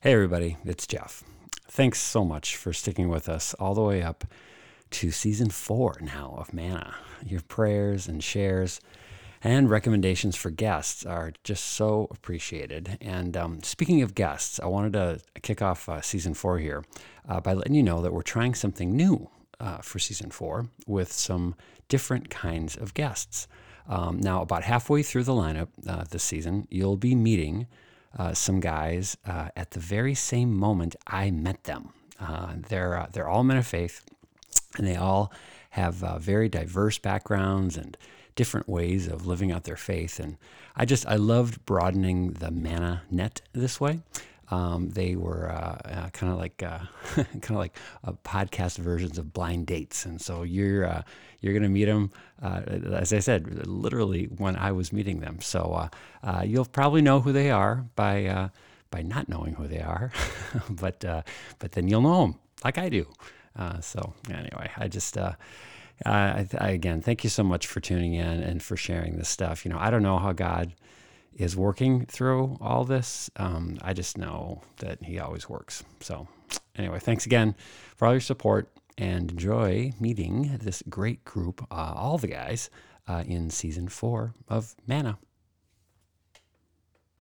Hey, everybody, it's Jeff. Thanks so much for sticking with us all the way up to season four now of Manna. Your prayers and shares and recommendations for guests are just so appreciated. And um, speaking of guests, I wanted to kick off uh, season four here uh, by letting you know that we're trying something new uh, for season four with some different kinds of guests. Um, now, about halfway through the lineup uh, this season, you'll be meeting uh, some guys uh, at the very same moment I met them. Uh, they're uh, they're all men of faith, and they all have uh, very diverse backgrounds and different ways of living out their faith. And I just I loved broadening the manna net this way. Um, they were uh, uh, kind of like uh, kind of like podcast versions of blind dates, and so you're uh, you're to meet them, uh, as I said, literally when I was meeting them. So uh, you'll probably know who they are by by not knowing who they are, but but then you'll know them like I do. so anyway, I just. I, I, again, thank you so much for tuning in and for sharing this stuff. You know, I don't know how God is working through all this. Um, I just know that he always works. So, anyway, thanks again for all your support and enjoy meeting this great group, uh, all the guys, uh, in season four of Manna.